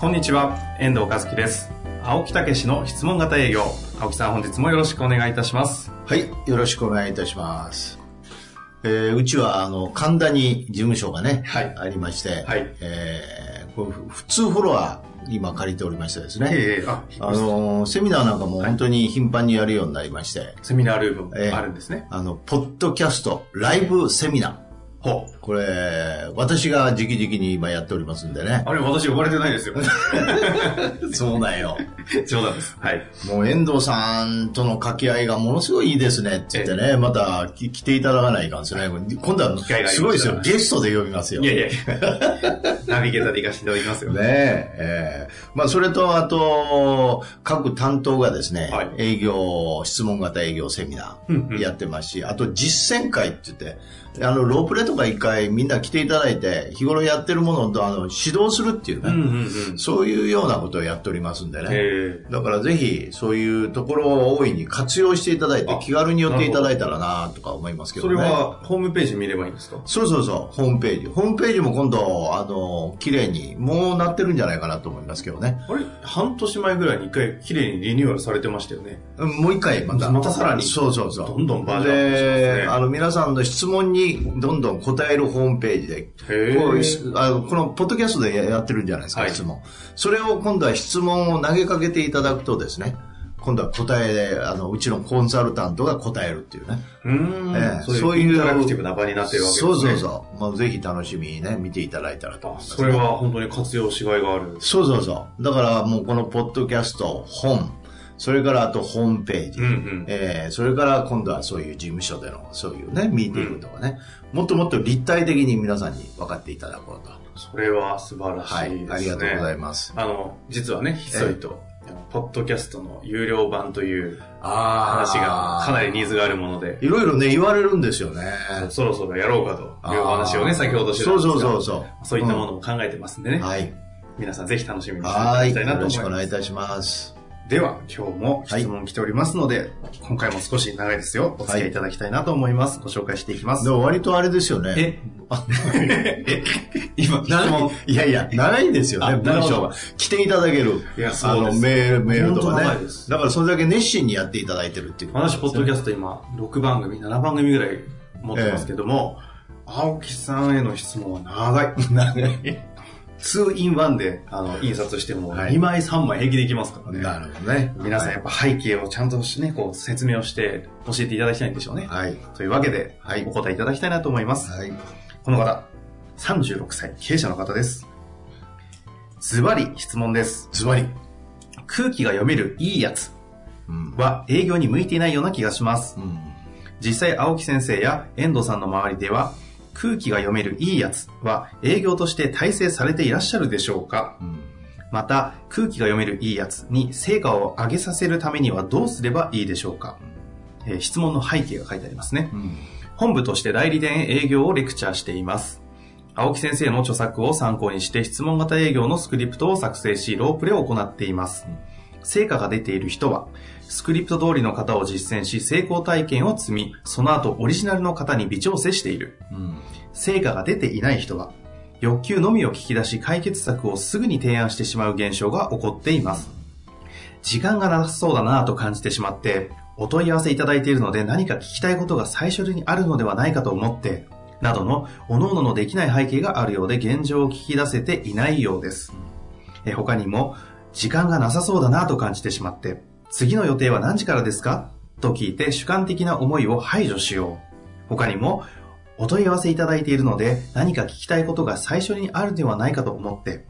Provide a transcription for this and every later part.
こんにちは、遠藤和樹です。青木武の質問型営業。青木さん、本日もよろしくお願いいたします。はい、よろしくお願いいたします。えーうちは、あの、神田に事務所がね、はいありまして、はいえーこれ普通フロア、今借りておりましてですね、ええあ、あの、セミナーなんかも本当に頻繁にやるようになりまして、セミナールームええあるんですね。あの、ポッドキャスト、ライブセミナー。ほう。これ、私が直々に今やっておりますんでね。あれ、私呼ばれてないですよ。そうだよ。冗談です。はい。もう遠藤さんとの掛け合いがものすごいいいですねって言ってね、またき来ていただかないかんですね。今度はすごいですよ。ゲストで呼びますよ。いやいやナビゲーターで行かせていただきますよ。ねえ、ええまあ、それと、あと、各担当がですね、はい営業、質問型営業セミナーやってますし、あと実践会って言って、あの、ロープレとか一回みんな来ていただいて、日頃やってるものをあの指導するっていうね、うんうんうん。そういうようなことをやっておりますんでね。だからぜひ、そういうところを大いに活用していただいて、気軽に寄っていただいたらなとか思いますけどね。それは、ホームページ見ればいいんですかそうそうそう、ホームページ。ホームページも今度、あの、綺麗に、もうなってるんじゃないかなと思いますけどね。あれ、半年前ぐらいに一回綺麗にリニューアルされてましたよね。もう一回また。またさらにそうそうそう。どんどんバージョンアップしてますね、あの、皆さんの質問にどんどん答えるホームページで、へこ。あのこのポッドキャストでややってるんじゃないですか、はい質問。それを今度は質問を投げかけていただくとですね、今度は答えで、あの、うちのコンサルタントが答えるっていうね。うーん、ええそうそういうインタラクティブな場になってるわけですね。そうそうそう。まあ、ぜひ楽しみにね、見ていただいたらと思いあます、それは本当に活用しがいがある。そうそうそう。だからもうこのポッドキャスト、本、それからあとホームページ、うんうん。えーそれから今度はそういう事務所でのそういうね、ミーティングとかね、もっともっと立体的に皆さんに分かっていただこうと。それは素晴らしはいい、ですね。ありがとうございます。あの、実はね、ひっそりと、ポッドキャストの有料版というあ話がかなりニーズがあるもので、いろいろね、言われるんですよね。そろそろやろうかというお話をね、先ほどしてたんですがそうそうそうそう。そういったものも考えてますんでね、はい。皆さんぜひ楽しみにしていたはい。だきたいなよろしくおと思います。願いいたします。では、今日も質問来ておりますので、今回も少し長いですよ。お付き合いいただきたいなと思います。ご紹介していきますで。も割とあれですよね。え？え？今、質長問いいやいや、長いんですよあね、文章なるほが。来ていただける。いやあの、そうですメール、メールとかねで。すだからそれだけ熱心にやっていただいてるっていうことです私、ね。ポッドキャスト今、6番組、7番組ぐらい持ってますけども、青木さんへの質問は長い。長い。2 in 1で、あの、印刷しても、はい2枚3枚平気でいきますからね。なるほどね。皆さんやっぱ背景をちゃんとしね、こう説明をして教えていただきたいんでしょうね。はい。というわけで、はいお答えいただきたいなと思います。はい。この方、36歳、経営者の方です。ズバリ質問です。ズバリ。空気が読めるいいやつうん。は営業に向いていないような気がします。うん。実際青木先生や遠藤さんの周りでは空気が読めるいいやつは営業として体制されていらっしゃるでしょうか？うん。また空気が読めるいいやつに成果を上げさせるためにはどうすればいいでしょうか、えー質問の背景が書いてありますね。うん。本部として代理店営業をレクチャーしています。青木先生の著作を参考にして質問型営業のスクリプトを作成し、ロープレを行っています。成果が出ている人は、スクリプト通りの型を実践し、成功体験を積み、その後オリジナルの型に微調整している。うん。成果が出ていない人は、欲求のみを聞き出し解決策をすぐに提案してしまう現象が起こっています。時間がなさそうだなぁと感じてしまって、お問い合わせいただいているので何か聞きたいことが最初にあるのではないかと思って、などの、各々のできない背景があるようで現状を聞き出せていないようです。え他にも、時間がなさそうだなぁと感じてしまって、次の予定は何時からですか？と聞いて主観的な思いを排除しよう。他にも、お問い合わせいただいているので何か聞きたいことが最初にあるではないかと思って、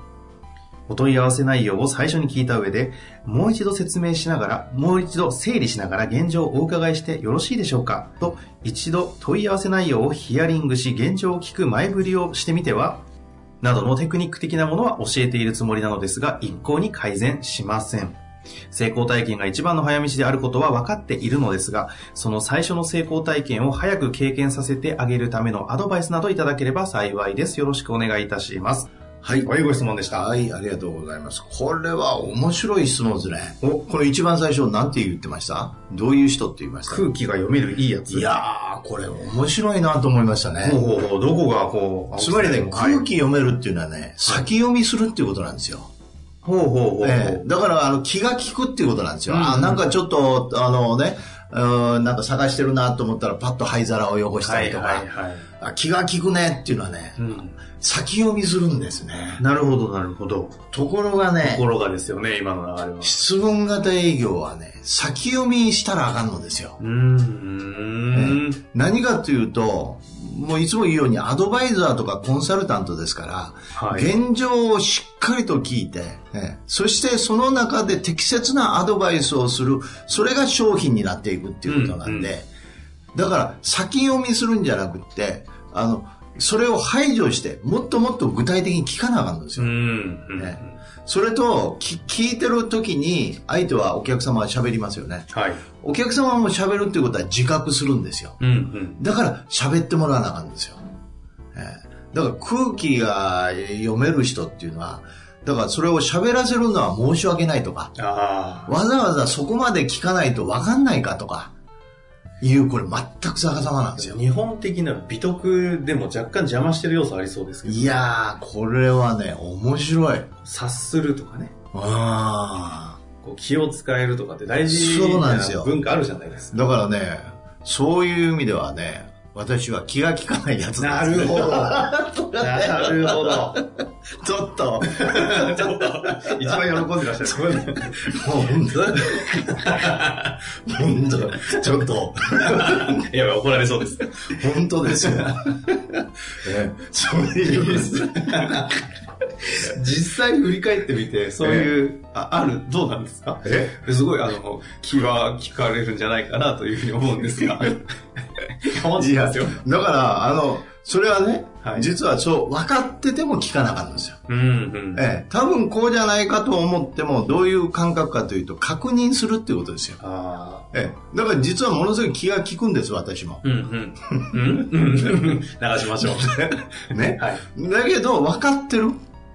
お問い合わせ内容を最初に聞いた上で、もう一度説明しながら、もう一度整理しながら現状をお伺いしてよろしいでしょうか？と、一度問い合わせ内容をヒアリングし、現状を聞く前振りをしてみては？などのテクニック的なものは教えているつもりなのですが、一向に改善しません。成功体験が一番の早道であることは分かっているのですが、その最初の成功体験を早く経験させてあげるためのアドバイスなどいただければ幸いです。よろしくお願いいたします。はい。はい、ご質問でした。はい、ありがとうございます。これは面白い質問ですね。お、これ一番最初なんて言ってました？どういう人って言いました空気が読めるいいやつ。いやー、これ面白いなと思いましたね。ほうほうほう、どこがこう、つまりね、はい空気読めるっていうのはね、先読みするっていうことなんですよ。ほうほうほうほう。ええだから、あの、気が利くっていうことなんですよ。うんあ、なんかちょっと、あのね、うん、なんか探してるなと思ったら、パッと灰皿を汚したりとか、はいはいはい。あ気が利くねっていうのはね、うん。先読みするんですね。なるほど、なるほど。ところがねと、ころがですよね、今の流れは。質問型営業はね、先読みしたらあかんのですよ。うーん。何かというと、もういつも言うようにアドバイザーとかコンサルタントですから、はい。現状をしっかりと聞いて、ええそしてその中で適切なアドバイスをする、それが商品になっていくっていうことなんで、だから先読みするんじゃなくって、あの、それを排除して、もっともっと具体的に聞かなあかんのですうよ。ん。うんねそれと、き聞いてる時に、相手はお客様は喋りますよね。はい。お客様も喋るっていうことは自覚するんですよ。うんうん。だから喋ってもらわなあかんんですよ。ええだから空気が読める人っていうのは、だからそれを喋らせるのは申し訳ないとか。わざわざそこまで聞かないと分かんないかとか、いう、これ全く逆さまなんですよ。日本的な美徳でも若干邪魔してる要素ありそうですけど。いやー、これはね、面白い。察するとかね。あこう気を使えるとかって大事なんですよ文化あるじゃないですか。ーだからね、そういう意味ではね、私は気が利かないやつなるほど。なるほど。ちょっと、ちょっと、一番喜んでらっしゃる。も う本当本当ちょっと、いや、怒られそうです。本当ですよ。ええそういう、実際振り返ってみて、そういう、あある、どうなんですか？えすごい、あの、気は聞かれるんじゃないかなというふうに思うんですが。いや、ますよ。だから、あの、それはね、はい実はそう、分かってても聞かなかったんですよ。うんうん。ええ、多分こうじゃないかと思っても、どういう感覚かというと、確認するっていうことですよ。ああ。ええ、だから実はものすごい気が利くんです、私も。うんうん。うんうん。流しましょう。ね。はい。だけど、分かってる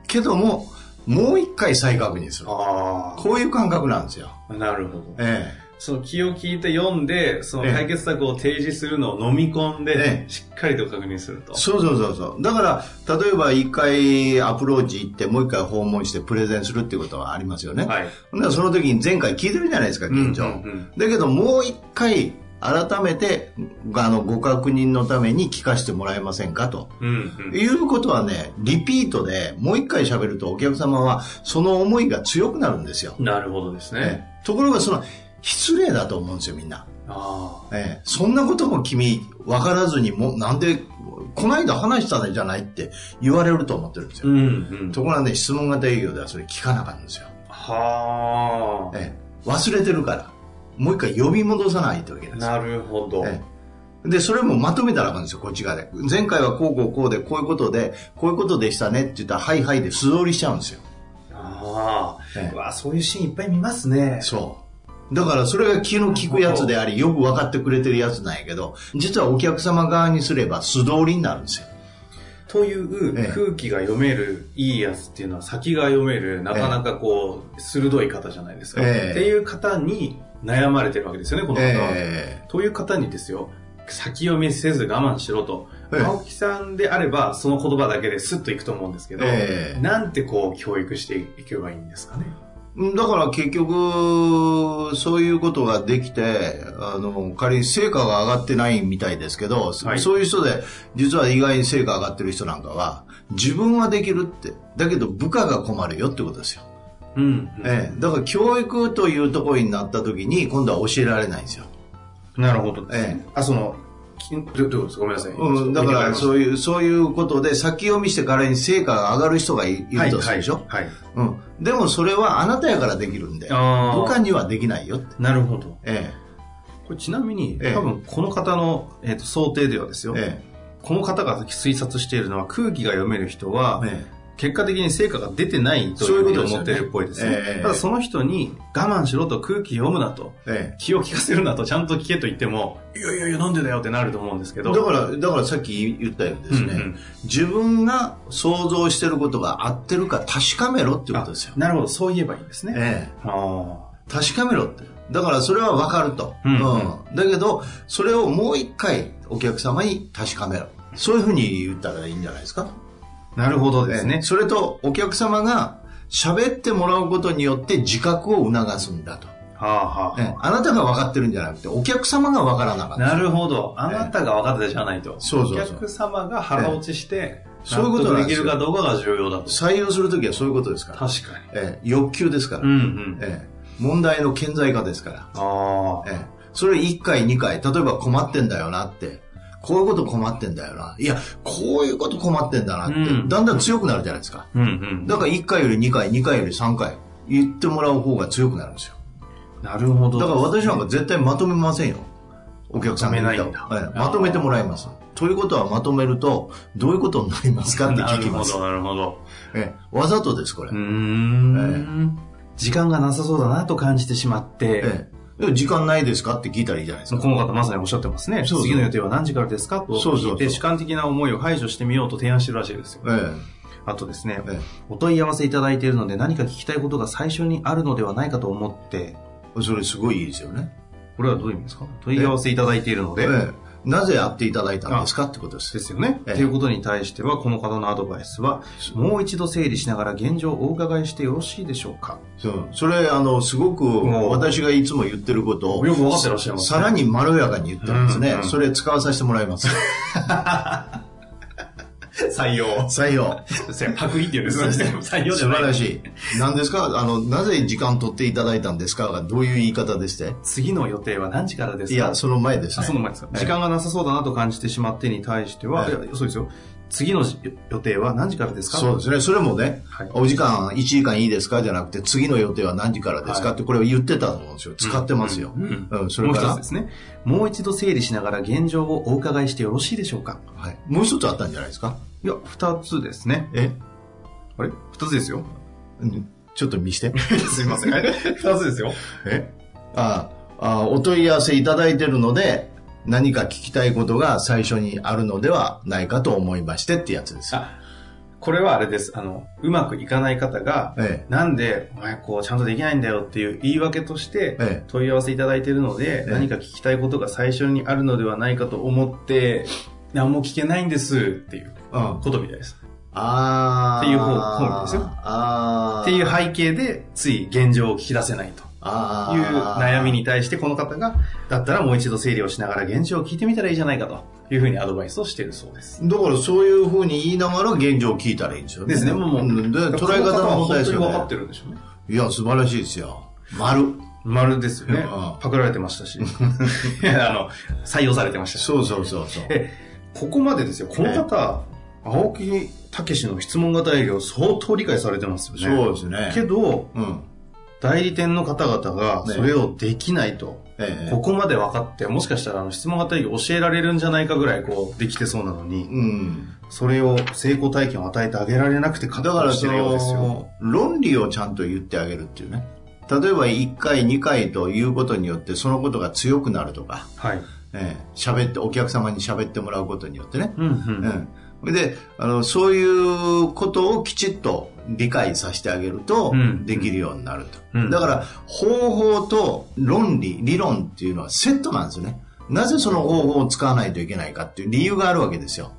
けども、もう一回再確認する。あこういう感覚なんですよ。あ。なるほど。えその気を聞いて読んで、そのええ解決策を提示するのを飲み込んえで、えしっかりと確認するとえ。。そうそうそうそう。だから、例えば一回アプローチ行って、もう一回訪問してプレゼンするっていうことはありますよね。はい。その時に前回聞いてるじゃないですか、現状。うんうんうんだけど、もう一回、改めて、あの、ご確認のために聞かせてもらえませんかと。うんうん。いうことはね、リピートでもう一回喋るとお客様はその思いが強くなるんですよ。なるほどですね。ええところがその、失礼だと思うんですよ、みんな。あええそんなことも君、分からずにも、なんで、こないだ話したじゃないって言われると思ってるんですあ。よ。うんうん。ところがね、質問型営業ではそれ聞かなかったんですよ。はええ忘れてるから、もう一回呼び戻さないといけですよ。なるほど。ええで、それもまとめたらあかんですよ、こっち側で。前回はこうこうこうで、こういうことで、こういうことでしたねって言ったら、はいはいで素通りしちゃうんですよ。あええあ。うわ、そういうシーンいっぱい見ますね。そう。だからそれが気の利くやつであり、よく分かってくれてるやつなんやけど、実はお客様側にすれば素通りになるんですよ。というええ空気が読めるいいやつっていうのは先が読めるなかなかこう鋭い方じゃないですか。ええっていう方に悩まれてるわけですよね、この方は。えという方にですよ、先読みせず我慢しろと。ええ青木さんであればその言葉だけでスッといくと思うんですけど、ええなんてこう教育していけばいいんですかね？えだから結局、そういうことができて、あの、仮に成果が上がってないみたいですけど、はいそういう人で、実は意外に成果上がってる人なんかは、自分はできるって、だけど部下が困るよってことですよ。うん、うんええだから教育というところになった時に、今度は教えられないんですよ。なるほどえね。あ、その、きどどういうことですか？ごめんなさい。うん、だからうそういう、そういうことで先読みしてからに成果が上がる人がいいるとするでしょ、はい。はいうん。でもそれはあなたやからできるんで、あー部下にはできないよって。なるほど。えこれちなみに、ええ多分この方の、えー、と想定ではですよ、ええこの方が推察しているのは空気が読める人は、ええ結果的に成果が出てないというふうに思ってるっぽいですね。ただその人に我慢しろと空気読むなと、ええ気を利かせるなとちゃんと聞けと言っても、いやいやいやなんでだよってなると思うんですけど。だから、だからさっき言ったようにですね、うんうん自分が想像してることが合ってるか確かめろっていうことですよ。なるほど、そう言えばいいんですね。ええあ確かめろって。だからそれは分かると。うんだけど、それをもう一回お客様に確かめろ。そういうふうに言ったらいいんじゃないですか。あ、なるほどですね。ええそれと、お客様が喋ってもらうことによって自覚を促すんだと。はあはあええあなたが分かってるんじゃなくて、お客様が分からなかった。なるほど。あなたが分かってたじゃないと。そうそうそうお客様が腹落ちして、そういうことできるかどうかが重要だと。採用するときはそういうことですから。確かに。ええ欲求ですから。うんうん。ええ問題の顕在化ですから。ああ。ええそれ1回2回、例えば困ってんだよなって。こういうこと困ってんだよな。いや、こういうこと困ってんだなって。うんだんだん強くなるじゃないですか。うんうん。だから1回より2回、2回より3回言ってもらう方が強くなるんですよ。なるほど。だから私なんか絶対まとめませんよ。お客さんが言ったまとめないまとめてもらいます。ということはまとめると、どういうことになりますかって聞きます。なるほど、なるほど。ええわざとです、これ。うーん。時間がなさそうだなと感じてしまって、え時間ないですかって聞いたらいいじゃないですか。この方まさにおっしゃってますね。そうそう次の予定は何時からですかと聞いて、主観的な思いを排除してみようと提案してるらしいですよ。えあとですね、ええお問い合わせいただいているので何か聞きたいことが最初にあるのではないかと思って、えそれすごいいいですよね。これはどういう意味ですか？問い合わせいただいているので、ええなぜやっていただいたんですかってことです。ですよね。ええということに対しては、この方のアドバイスは、もう一度整理しながら現状をお伺いしてよろしいでしょうか？そうそれ、あの、すごくお私がいつも言ってることを、よくわかってらっしゃいますねさらにまろやかに言ってるんですね。うんうんそれ使わさせてもらいます。採用。採用。パクリっていうんですね。採用じ素ゃない。晴らしい。何ですか？あの、なぜ時間取っていただいたんですか？がどういう言い方でして？次の予定は何時からですか？いや、その前ですあ、ね。その前ですか。ええ時間がなさそうだなと感じてしまってに対しては、ええいやそうですよ。次の予定は何時からですか？そうですね。それもね、はいお時間1時間いいですか？じゃなくて、次の予定は何時からですか、はいってこれを言ってたと思うんですよ。使ってますよ。うんうんそれもうから一つですね。もう一度整理しながら現状をお伺いしてよろしいでしょうか？はい。もう一つあったんじゃないですか？いや、二つですね。え？あれ？二つですよ。うんちょっと見して。すいません。二つですよ。え？ああ、お問い合わせいただいてるので、何か聞きたいことが最初にあるのではないかと思いましてってやつです。あ、これはあれです。あの、うまくいかない方が、えなんで、お前こう、ちゃんとできないんだよっていう言い訳として、ええ問い合わせいただいているので、ええ何か聞きたいことが最初にあるのではないかと思って、何も聞けないんですっていうえ。うん。ことみたいです。ああ。っていう方方面ですよああ。っていう背景で、つい現状を聞き出せないと。悩みに対して、この方が、だったらもう一度整理をしながら現状を聞いてみたらいいじゃないかというふうにアドバイスをしているそうです。だからそういうふうに言いながら現状を聞いたらいいんですよね。ですね。もう、もんで、捉え方の問題ですよね分かって。るんでしょうね。いや、素晴らしいですよ。丸。丸ですよねうん。パクられてましたし。あの、採用されてましたし。そうそうそうそう。え、ここまでですよ。この方、青木武の質問型営業相当理解されてますよね。そうですね。けど、うん。代理店の方々がそれをできないと。ええここまで分かって、もしかしたらあの質問型営業教えられるんじゃないかぐらいこうできてそうなのに、うん。それを成功体験を与えてあげられなくてだ葛からそ藤してるようですよ。の、論理をちゃんと言ってあげるっていうね。例えば1回2回ということによってそのことが強くなるとか、はい。ええ喋って、お客様に喋ってもらうことによってね。うんう。うんん。で、あの、そういうことをきちっと理解させてあげるとうん、できるようになると。うんだから、方法と論理、理論っていうのはセットなんですよね。なぜその方法を使わないといけないかっていう理由があるわけですよ。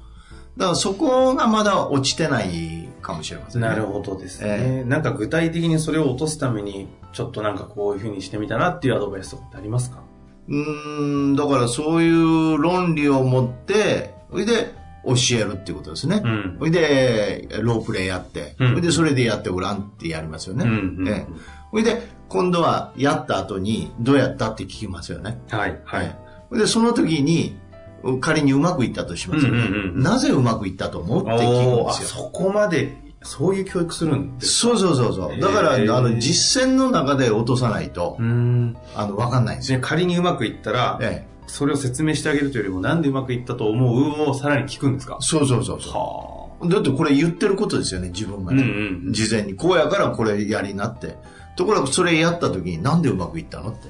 だからそこがまだ落ちてないかもしれませんね。なるほどですね、えなんか具体的にそれを落とすために、ちょっとなんかこういうふうにしてみたらっていうアドバイスとかってありますか？うーん、だからそういう論理を持って、それで教えるっていうことですね。うんそれで、ロープレイやって、うんそれでそれでやってごらんってやりますよね。うんうんええそれで、今度はやった後に、どうやったって聞きますよね。はい、はい。それで、その時に、仮にうまくいったとしますよね。うんうんうんなぜうまくいったと思うって聞くんですよ。そこまで、そういう教育するんですそうそうそうそう。だから、あの、実践の中で落とさないとう、ん。あの、わかんないんですよ。で仮にうまくいったら、ええ。それを説明してあげるというよりも、なんでうまくいったと思うをさらに聞くんですか？そうそうそうそう。はだってこれ言ってることですよね、自分がね。うんうん事前に。こうやからこれやりなって。ところがそれやった時になんでうまくいったのって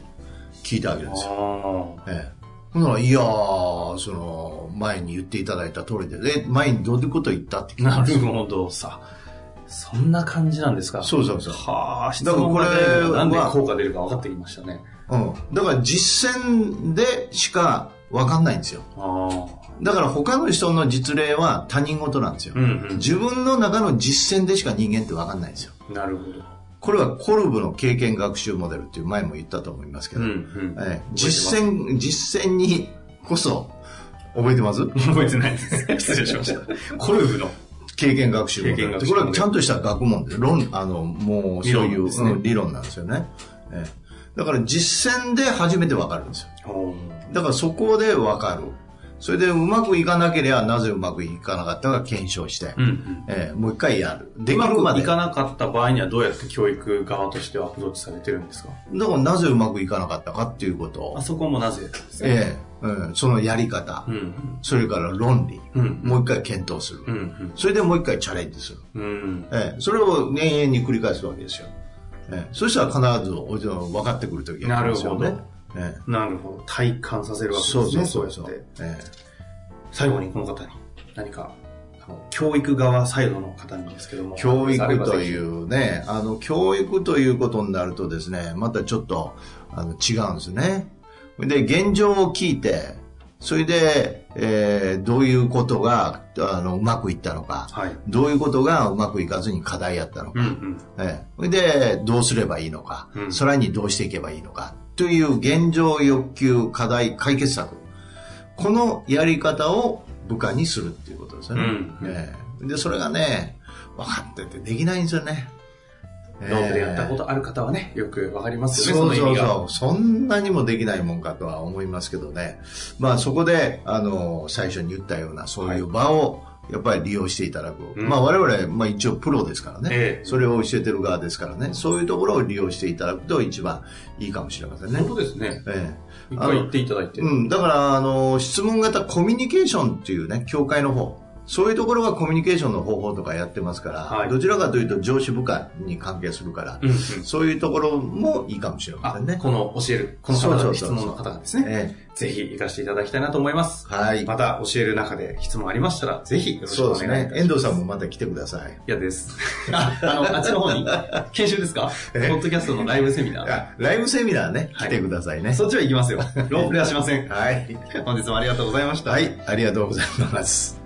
聞いたわけですよ。あええ。ほんなら、いやー、その、前に言っていただいた通りで、え、前にどういうこと言ったって聞いあ。なたんですよるほどさ。そんな感じなんですか？そうそうそうはあ、質だからこれなんでは効果出るか分かってきましたね。うん。だから実践でしかわかんないんですよ。だから他の人の実例は他人事なんですよ。うんうん。自分の中の実践でしか人間ってわかんないんですよ。なるほど。これはコルブの経験学習モデルっていう前も言ったと思いますけど、うんうん。ええ実践、実践にこそ、覚えてます？覚えてないです。失礼しました。コルブの。経験学習モデルこれはちゃんとした学問で、論、あの、もうそういう理論ねうん理論なんですよね。ええだから実践で初めてわかるんですよ。だからそこでわかる。それでうまくいかなければなぜうまくいかなかったか検証して、うんうん。ええもう一回やる。できるできるまで。いかなかった場合にはどうやって教育側としてはアプローチされてるんですか？だからなぜうまくいかなかったかっていうことをあ、そこもなぜですね。ええうん、そのやり方、うんそれから論理、うん。うん。もう一回検討する。うんうん。それでもう一回チャレンジする。うん。ええそれを延々に繰り返すわけですよ。ええそしたら必ずおじ分かってくるときがあるんですよね。ええなるほど。体感させるわけですそね。うそうそうそうやって。え最後にこの方に何か、教育側サイドの方にですけども。え教育とう。いうね、あの、教育ということになるとですね、またちょっとあの違うんですね。で、現状を聞いて、それで、えーどういうことがあのうまくいったのか、はい。どういうことがうまくいかずに課題やったのか、うんうん。ええ、それで、どうすればいいのか、うんさらにどうしていけばいいのか、という現状欲求、課題、解決策。このやり方を部下にするっていうことですよね。うんええで、それがね、分かっててできないんですよね。ロープでやったことある方はね、よくわかりますそうよね、その意味が。そうそう。そんなにもできないもんかとは思いますけどね。まあそこで、あの、最初に言ったようなそういう場を、やっぱり利用していただく。うんまあ我々、まあ一応プロですからね。ええそれを教えてる側ですからね。そういうところを利用していただくと一番いいかもしれませんね。本当ですね。ええ一回言っていただいて。うん。だから、あの、質問型コミュニケーションっていうね、協会の方。そういうところがコミュニケーションの方法とかやってますから、はいどちらかというと上司部下に関係するから、うんうん。そういうところもいいかもしれまあせんね。この教える、この方そうそうそうの質問の方がですね、えぜひ活かしていただきたいなと思います。えはい。また教える中で質問ありましたら、ぜひよろしくそうですお願いし。ます。ね遠藤さんもまた来てください。嫌です。あ、あの、あっちの方に、研修ですか？ポえッドキャストのライブセミナー。あライブセミナーね、はい来てくださいね。そっちは行きますよ。ロープレはしません。はい。本日もありがとうございました。はい、ありがとうございます。